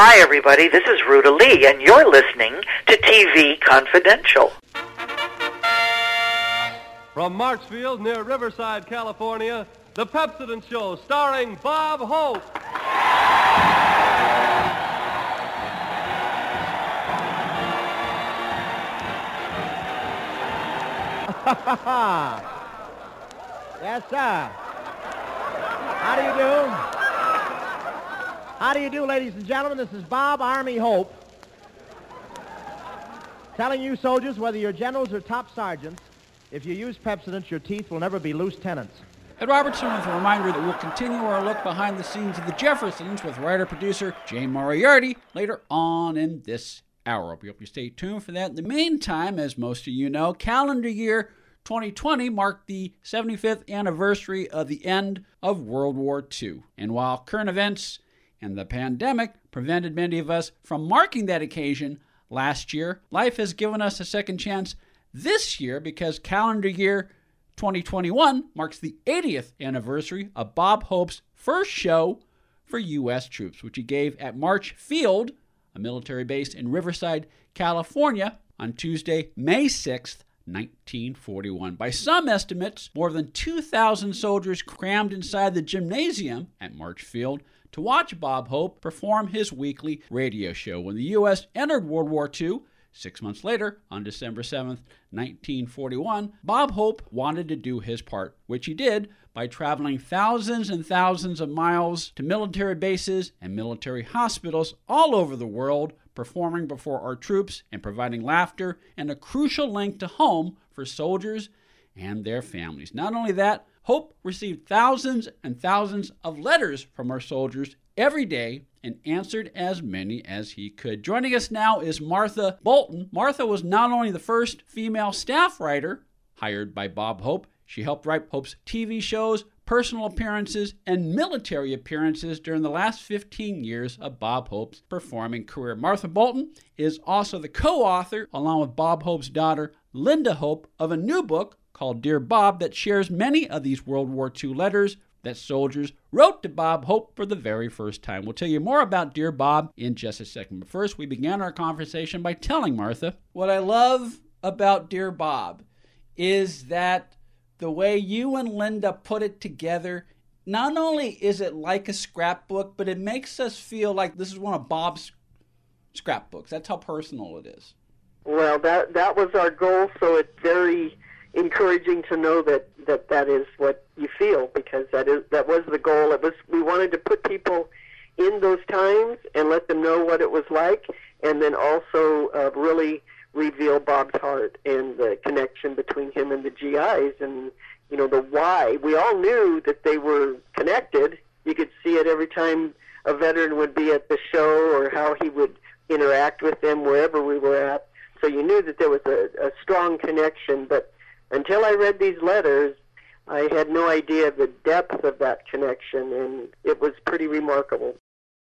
Hi, everybody. This is Ruta Lee, and you're listening to TV Confidential. From March Field near Riverside, California, The Pepsodent Show, starring Bob Hope. yes, sir. How do you do? How do you do, ladies and gentlemen? This is Bob Army Hope telling you soldiers, whether you're generals or top sergeants, if you use Pepsodent, your teeth will never be lieutenants. Ed Robertson with a reminder that we'll continue our look behind the scenes of the Jeffersons with writer-producer Jay Moriarty later on in this hour. We hope you stay tuned for that. In the meantime, as most of you know, calendar year 2020 marked the 75th anniversary of the end of World War II. And while current events and the pandemic prevented many of us from marking that occasion last year, life has given us a second chance this year because calendar year 2021 marks the 80th anniversary of Bob Hope's first show for U.S. troops, which he gave at March Field, a military base in Riverside, California, on Tuesday, May 6th, 1941. By some estimates, more than 2,000 soldiers crammed inside the gymnasium at March Field to watch Bob Hope perform his weekly radio show. When the U.S. entered World War II, Six months later, on December 7th, 1941, Bob Hope wanted to do his part, which he did by traveling thousands and thousands of miles to military bases and military hospitals all over the world, performing before our troops and providing laughter and a crucial link to home for soldiers and their families. Not only that, Hope received thousands and thousands of letters from our soldiers every day and answered as many as he could. Joining us now is Martha Bolton. Martha was not only the first female staff writer hired by Bob Hope, she helped write Hope's TV shows, personal appearances, and military appearances during the last 15 years of Bob Hope's performing career. Martha Bolton is also the co author, along with Bob Hope's daughter, Linda Hope, of a new book called Dear Bob that shares many of these World War II letters that soldiers wrote to Bob Hope for the very first time. We'll tell you more about Dear Bob in just a second. But first, we began our conversation by telling Martha what I love about Dear Bob is that the way you and Linda put it together, not only is it like a scrapbook, but it makes us feel like this is one of Bob's scrapbooks. That's how personal it is. Well, that that was our goal, so it's very encouraging to know that that that is what you feel because that is that was the goal. It was we wanted to put people in those times and let them know what it was like, and then also uh, really reveal Bob's heart and the connection between him and the GIs and you know the why. We all knew that they were connected. You could see it every time a veteran would be at the show or how he would interact with them wherever we were at. So you knew that there was a, a strong connection, but until I read these letters, I had no idea the depth of that connection, and it was pretty remarkable.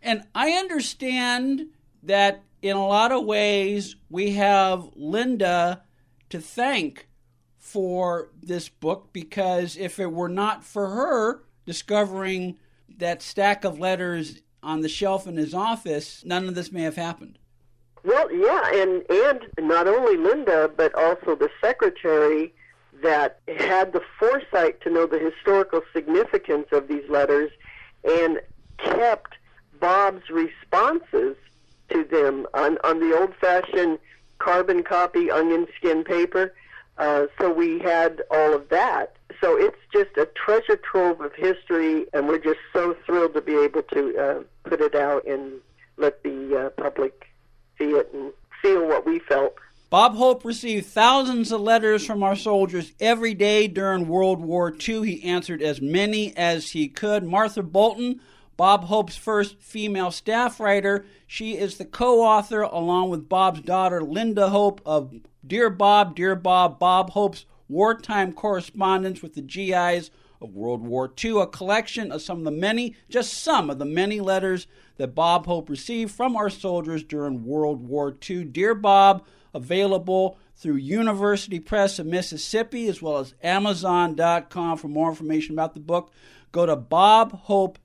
And I understand that in a lot of ways we have Linda to thank for this book because if it were not for her discovering that stack of letters on the shelf in his office, none of this may have happened. Well, yeah, and and not only Linda, but also the secretary that had the foresight to know the historical significance of these letters and kept Bob's responses to them on, on the old fashioned carbon copy onion skin paper. Uh, so we had all of that. So it's just a treasure trove of history, and we're just so thrilled to be able to uh, put it out and let the uh, public see it and feel what we felt. Bob Hope received thousands of letters from our soldiers every day during World War II. He answered as many as he could. Martha Bolton, Bob Hope's first female staff writer, she is the co author, along with Bob's daughter, Linda Hope, of Dear Bob, Dear Bob, Bob Hope's wartime correspondence with the GIs of World War II, a collection of some of the many, just some of the many letters that Bob Hope received from our soldiers during World War II. Dear Bob, available through University Press of Mississippi as well as Amazon.com. For more information about the book, go to bobhope.org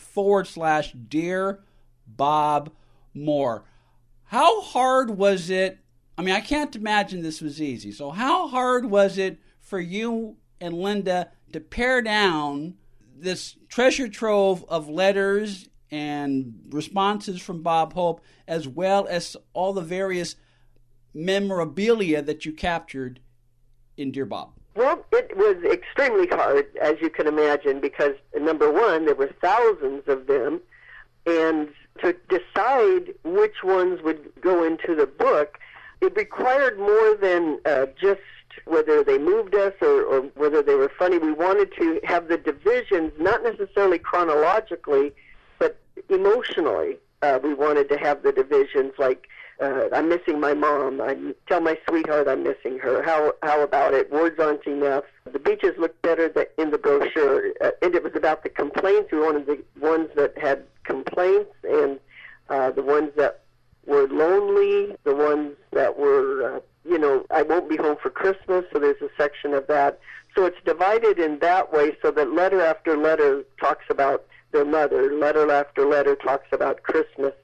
forward slash Dear Bob More. How hard was it? I mean, I can't imagine this was easy. So, how hard was it for you and Linda to pare down this treasure trove of letters and responses from Bob Hope, as well as all the various memorabilia that you captured in Dear Bob? Well, it was extremely hard, as you can imagine, because number one, there were thousands of them, and to decide which ones would go into the book, it required more than uh, just whether they moved us or, or whether they were funny. We wanted to have the divisions, not necessarily chronologically, but emotionally. Uh, we wanted to have the divisions like uh, I'm missing my mom. I tell my sweetheart I'm missing her. How how about it? Words aren't enough. The beaches look better th- in the brochure, uh, and it was about the complaints. We wanted the ones that had complaints and uh, the ones that were lonely, the ones that were, uh, you know, I won't be home for Christmas. So there's a section of that. So it's divided in that way, so that letter after letter talks about their mother. Letter after letter talks about Christmas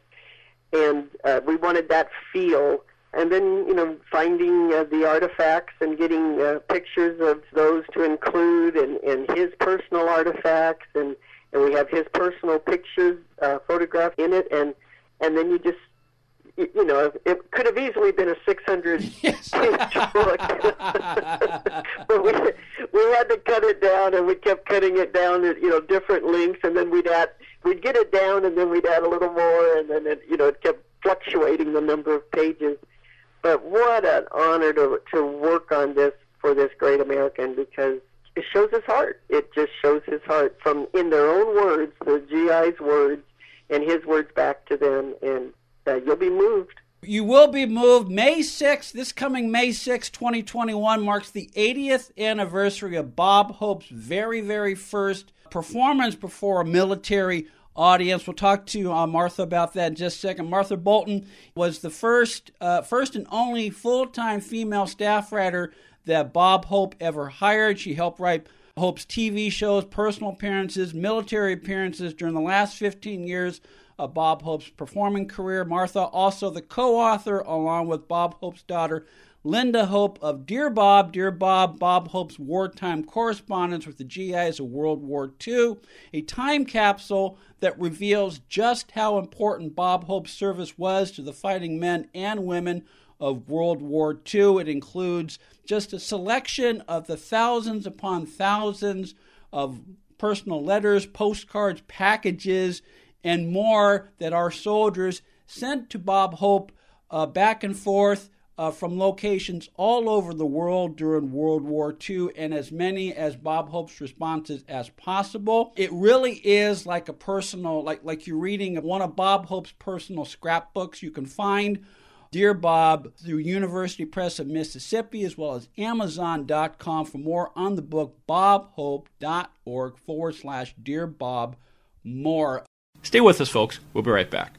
and uh, we wanted that feel. And then, you know, finding uh, the artifacts and getting uh, pictures of those to include, and, and his personal artifacts, and, and we have his personal pictures uh, photographed in it, and and then you just you know, it could have easily been a 600 yes. page book. but we, we had to cut it down, and we kept cutting it down at, you know, different lengths, and then we'd add, we'd get it down, and then we'd add a little more, and then it, you know, it kept fluctuating the number of pages. But what an honor to to work on this for this great American because it shows his heart. It just shows his heart from in their own words, the GI's words, and his words back to them, and uh, you'll be moved. You will be moved. May 6th, this coming May 6th, 2021, marks the 80th anniversary of Bob Hope's very, very first performance before a military audience. We'll talk to uh, Martha about that in just a second. Martha Bolton was the first, uh, first and only full-time female staff writer that Bob Hope ever hired. She helped write Hope's TV shows, personal appearances, military appearances during the last 15 years of Bob Hope's performing career. Martha, also the co author, along with Bob Hope's daughter, Linda Hope, of Dear Bob, Dear Bob, Bob Hope's wartime correspondence with the GIs of World War II, a time capsule that reveals just how important Bob Hope's service was to the fighting men and women of World War II. It includes just a selection of the thousands upon thousands of personal letters, postcards, packages, and more that our soldiers sent to Bob Hope uh, back and forth uh, from locations all over the world during World War II, and as many as Bob Hope's responses as possible. It really is like a personal, like like you're reading one of Bob Hope's personal scrapbooks. You can find Dear Bob through University Press of Mississippi as well as Amazon.com for more on the book bobhope.org forward slash Dear Bob More. Stay with us, folks. We'll be right back.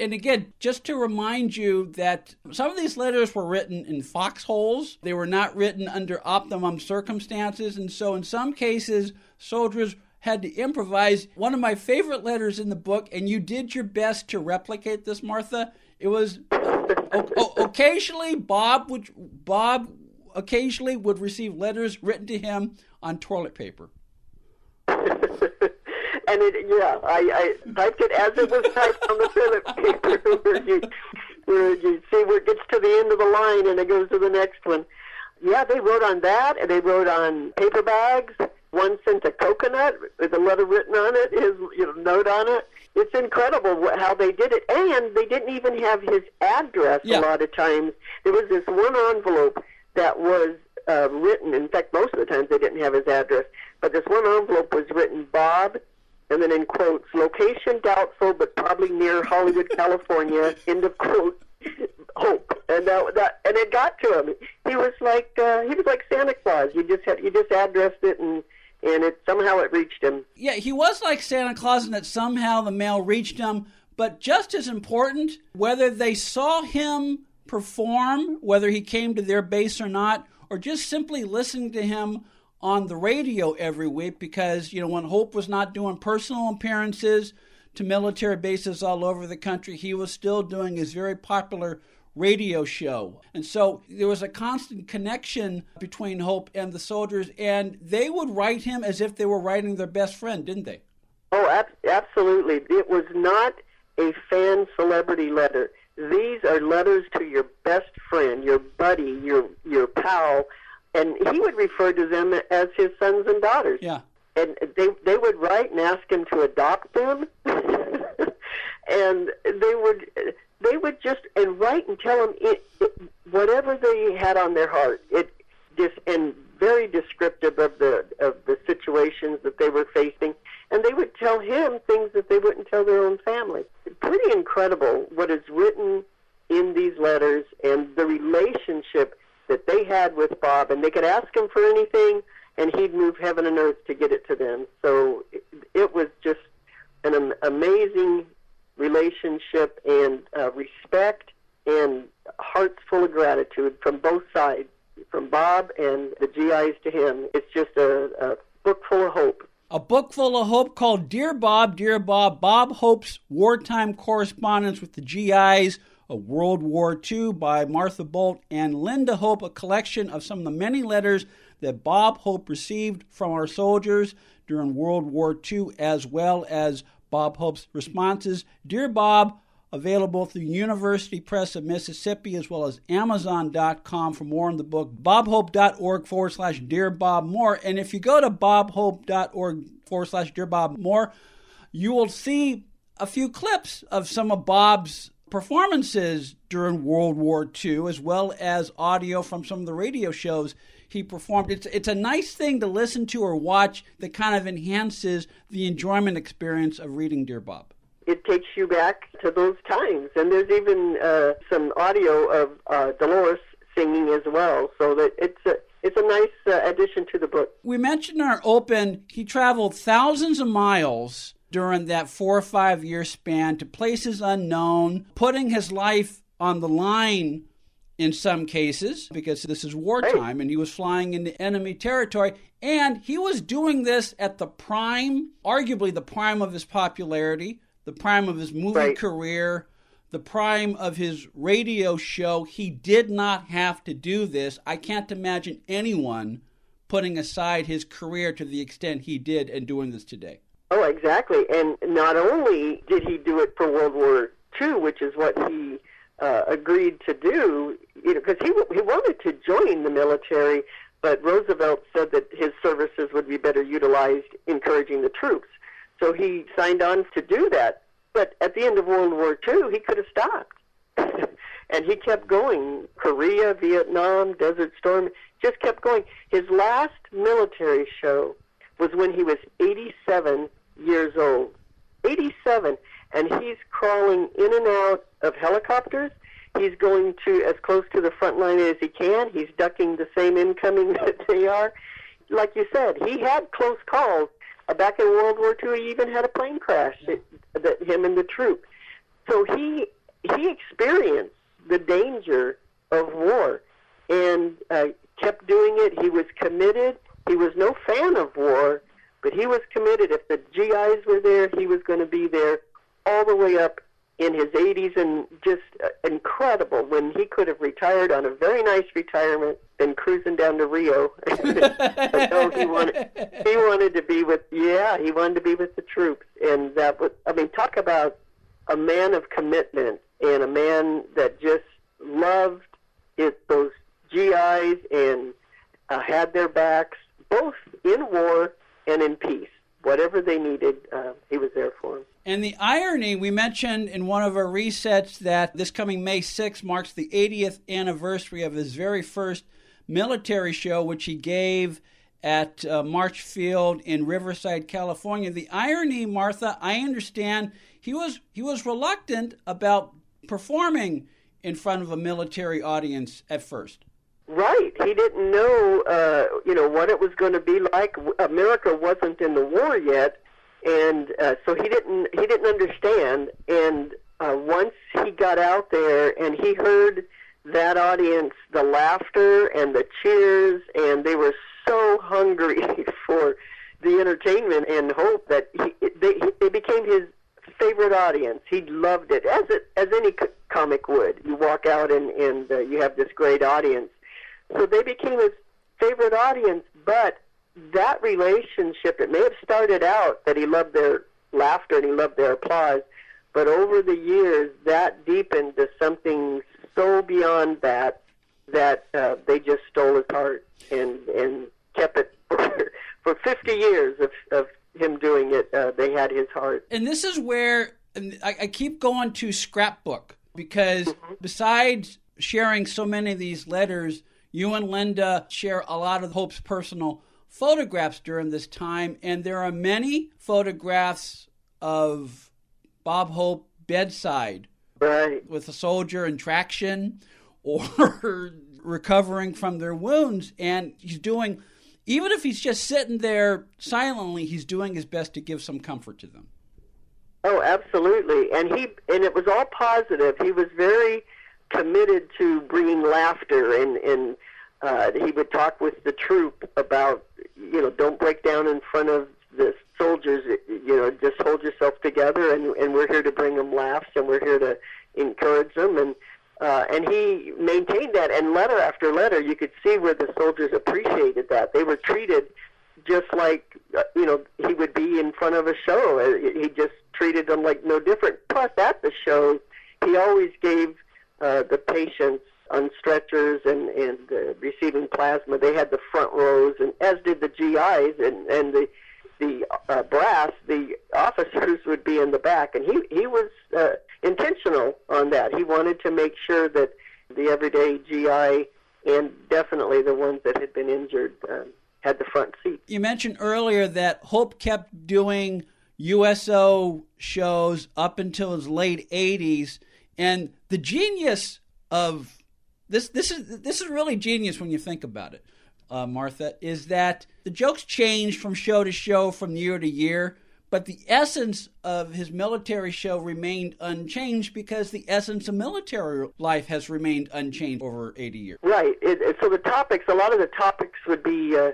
And again, just to remind you that some of these letters were written in foxholes. They were not written under optimum circumstances. And so, in some cases, soldiers had to improvise. One of my favorite letters in the book, and you did your best to replicate this, Martha. It was o- occasionally Bob would Bob occasionally would receive letters written to him on toilet paper. And it yeah, I, I typed it as it was typed on the toilet paper where you where you see where it gets to the end of the line and it goes to the next one. Yeah, they wrote on that and they wrote on paper bags. One sent a coconut with a letter written on it, his you know, note on it. It's incredible how they did it, and they didn't even have his address Yeah. a lot of times. There was this one envelope that was uh, written. In fact, most of the times they didn't have his address, but this one envelope was written Bob and then in quotes, location doubtful, but probably near Hollywood, California. End of quote. Hope, and that, that and it got to him. He was like uh, he was like Santa Claus. You just had you just addressed it, and and it somehow it reached him. Yeah, he was like Santa Claus and that somehow the mail reached him. But just as important, whether they saw him perform, whether he came to their base or not, or just simply listening to him on the radio every week because, you know, when Hope was not doing personal appearances to military bases all over the country, he was still doing his very popular radio show. And so there was a constant connection between Hope and the soldiers, and they would write him as if they were writing their best friend, didn't they? Oh, ab- absolutely. It was not a fan celebrity letter. These are letters to your best friend, your buddy, your your pal, and he would refer to them as his sons and daughters. Yeah. And they they would write and ask him to adopt them, and they would they would just and write and tell him it, it, whatever they had on their heart. It just and very descriptive of the of the situations that they were facing, and they would tell him things that they wouldn't tell their own family. Pretty incredible what is written in these letters and the relationship had with Bob, and they could ask him for anything, and he'd move heaven and earth to get it to them. So it, was just an amazing relationship and uh, respect and hearts full of gratitude from both sides, from Bob and the GIs to him. It's just a, a book full of hope. A book full of hope called Dear Bob, Dear Bob, Bob Hope's Wartime Correspondence with the GIs World War II by Martha Bolt and Linda Hope, a collection of some of the many letters that Bob Hope received from our soldiers during World War II, as well as Bob Hope's responses. Dear Bob, available through University Press of Mississippi as well as Amazon.com for more on the book, bobhope.org forward slash Dear Bob More. And if you go to bobhope.org forward slash Dear Bob More, you will see a few clips of some of Bob's performances during World War II, as well as audio from some of the radio shows he performed. It's it's a nice thing to listen to or watch that kind of enhances the enjoyment experience of reading Dear Bob. It takes you back to those times, and there's even uh, some audio of uh, Dolores singing as well. So that it's a it's a nice uh, addition to the book. We mentioned in our open he traveled thousands of miles during that four or five year span to places unknown, putting his life on the line in some cases because this is wartime and he was flying into enemy territory. And he was doing this at the prime, arguably the prime of his popularity, the prime of his movie Right. career, the prime of his radio show. He did not have to do this. I can't imagine anyone putting aside his career to the extent he did and doing this today. Oh, exactly. And not only did he do it for World War II, which is what he uh, agreed to do, you know, because he he wanted to join the military, but Roosevelt said that his services would be better utilized encouraging the troops. So he signed on to do that. But at the end of World War II, he could have stopped. and he kept going. Korea, Vietnam, Desert Storm, just kept going. His last military show was when he was 87 years old. 87. And he's crawling in and out of helicopters. He's going to as close to the front line as he can. He's ducking the same incoming that they are. Like you said, he had close calls. Uh, back in World War II, he even had a plane crash that, that him and the troop. So he he experienced the danger of war and uh, kept doing it. He was committed. He was no fan of war, but he was committed. If the GIs were there, he was going to be there all the way up in his 80s and just uh, incredible when he could have retired on a very nice retirement and cruising down to Rio. no, he wanted he wanted to be with yeah, he wanted to be with the troops and that was I mean talk about a man of commitment and a man that just loved it, those GIs and uh, had their backs both in war and in peace. Whatever they needed, uh, he was there for them. And the irony, we mentioned in one of our resets that this coming May 6th marks the 80th anniversary of his very first military show, which he gave at uh, March Field in Riverside, California. The irony, Martha, I understand he was he was reluctant about performing in front of a military audience at first. Right. He didn't know, uh, you know, what it was going to be like. America wasn't in the war yet, and uh, so he didn't he didn't understand. And uh, once he got out there and he heard that audience, the laughter and the cheers, and they were so hungry for the entertainment and hope that he, they, they became his favorite audience. He loved it, as it, as any comic would. You walk out and and uh, you have this great audience. So they became his favorite audience. But that relationship, it may have started out that he loved their laughter and he loved their applause, but over the years that deepened to something so beyond that that uh, they just stole his heart and and kept it for, for 50 years of, of him doing it. Uh, they had his heart. And this is where I, I keep going to scrapbook because mm-hmm. besides sharing so many of these letters, you and Linda share a lot of Hope's personal photographs during this time, and there are many photographs of Bob Hope bedside right. with a soldier in traction or recovering from their wounds. And he's doing, even if he's just sitting there silently, he's doing his best to give some comfort to them. Oh, absolutely. And he and it was all positive. He was very committed to bringing laughter and and uh, he would talk with the troop about you know don't break down in front of the soldiers you know just hold yourself together and and we're here to bring them laughs and we're here to encourage them. And uh, and he maintained that and letter after letter you could see where the soldiers appreciated that. They were treated just like uh, you know he would be in front of a show. Uh, he just treated them like no different. Plus at the show he always gave uh, the patients on stretchers and and uh, receiving plasma they had the front rows and as did the GIs and and the the uh, brass, the officers would be in the back, and he he was uh, intentional on that. He wanted to make sure that the everyday GI and definitely the ones that had been injured uh, had the front seat. You mentioned earlier that Hope kept doing USO shows up until his late 80s, and the genius of this this is this is really genius when you think about it uh, Martha, is that the jokes change from show to show, from year to year, but the essence of his military show remained unchanged because the essence of military life has remained unchanged over 80 years. Right. It, it, so the topics, a lot of the topics would be. Uh,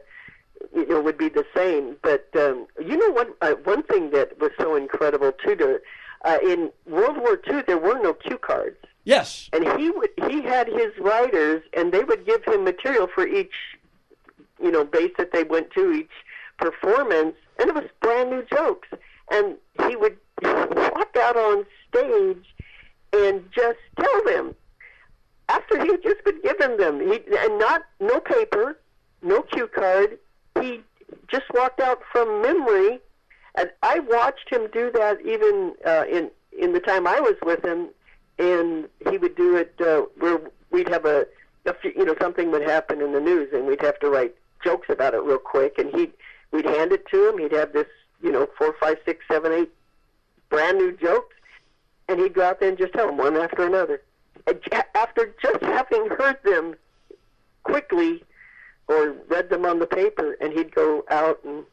you know, would be the same, but um, you know one uh, one thing that was so incredible too. To uh, in World War II, there were no cue cards. Yes, and he would he had his writers, and they would give him material for each you know, base that they went to each performance, and it was brand new jokes. And he would walk out on stage and just tell them after he had just been given them, he and not no paper, no cue card. He just walked out from memory, and I watched him do that even uh, in in the time I was with him, and he would do it uh, where we'd have a, a few, you know something would happen in the news, and we'd have to write jokes about it real quick, and he'd we'd hand it to him. He'd have this, you know, four, five, six, seven, eight brand new jokes, and he'd go out there and just tell them one after another. And after just having heard them quickly or read them on the paper, and he'd go out and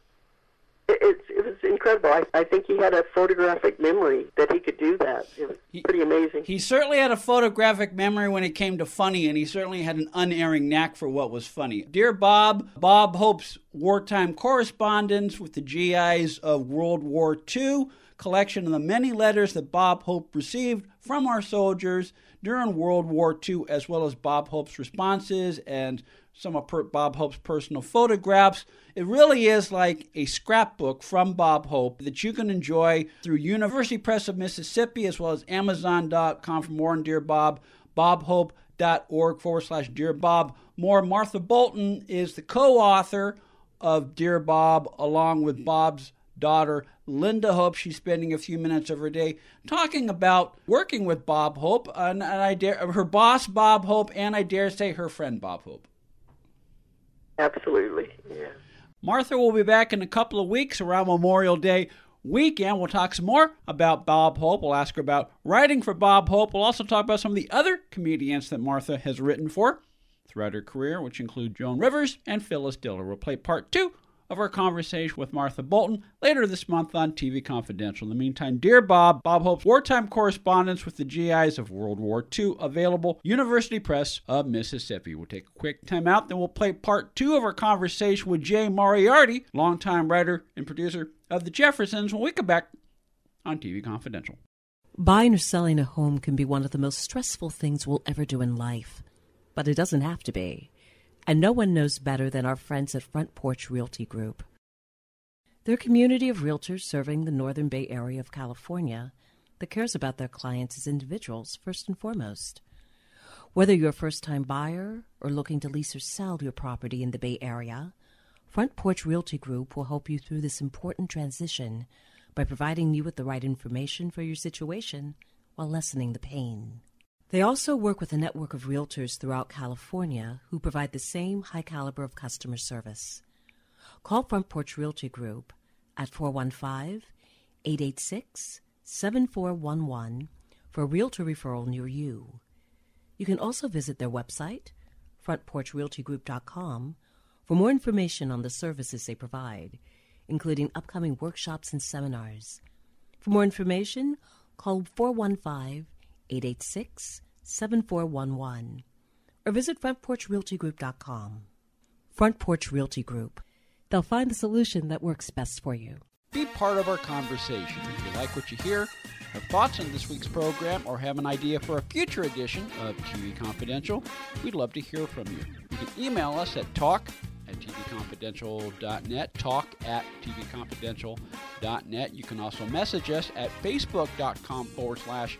it, it, was incredible. I, I think he had a photographic memory that he could do that. It was he, pretty amazing. He certainly had a photographic memory when it came to funny, and he certainly had an unerring knack for what was funny. Dear Bob, Bob Hope's wartime correspondence with the GIs of World War II, collection of the many letters that Bob Hope received from our soldiers during World War II, as well as Bob Hope's responses and some of Bob Hope's personal photographs. It really is like a scrapbook from Bob Hope that you can enjoy through University Press of Mississippi as well as Amazon.com for more on Dear Bob, bobhope.org forward slash Dear Bob. More Martha Bolton is the co author of Dear Bob along with Bob's daughter, Linda Hope. She's spending a few minutes of her day talking about working with Bob Hope, and, and I dare her boss, Bob Hope, and I dare say her friend, Bob Hope. Absolutely, yeah. Martha will be back in a couple of weeks around Memorial Day weekend. We'll talk some more about Bob Hope. We'll ask her about writing for Bob Hope. We'll also talk about some of the other comedians that Martha has written for throughout her career, which include Joan Rivers and Phyllis Diller. We'll play part two of our conversation with Martha Bolton later this month on TV Confidential. In the meantime, dear Bob, Bob Hope's wartime correspondence with the GIs of World War II available University Press of Mississippi. We'll take a quick time out, then we'll play part two of our conversation with Jay Moriarty, longtime writer and producer of The Jeffersons, when we come back on TV Confidential. Buying or selling a home can be one of the most stressful things we'll ever do in life, but it doesn't have to be and no one knows better than our friends at Front Porch Realty Group. They're a community of realtors serving the Northern Bay Area of California that cares about their clients as individuals first and foremost. Whether you're a first time buyer or looking to lease or sell your property in the Bay Area, Front Porch Realty Group will help you through this important transition by providing you with the right information for your situation while lessening the pain. They also work with a network of realtors throughout California who provide the same high caliber of customer service. Call Front Porch Realty Group at 415 886 7411 for a realtor referral near you. You can also visit their website, frontporchrealtygroup.com, for more information on the services they provide, including upcoming workshops and seminars. For more information, call 415 886 7411 or visit frontporchrealtygroup.com. Front Porch Realty Group. They'll find the solution that works best for you. Be part of our conversation. If you like what you hear, have thoughts on this week's program, or have an idea for a future edition of TV Confidential, we'd love to hear from you. You can email us at talk at tvconfidential.net, talk at tvconfidential.net. You can also message us at facebook.com forward slash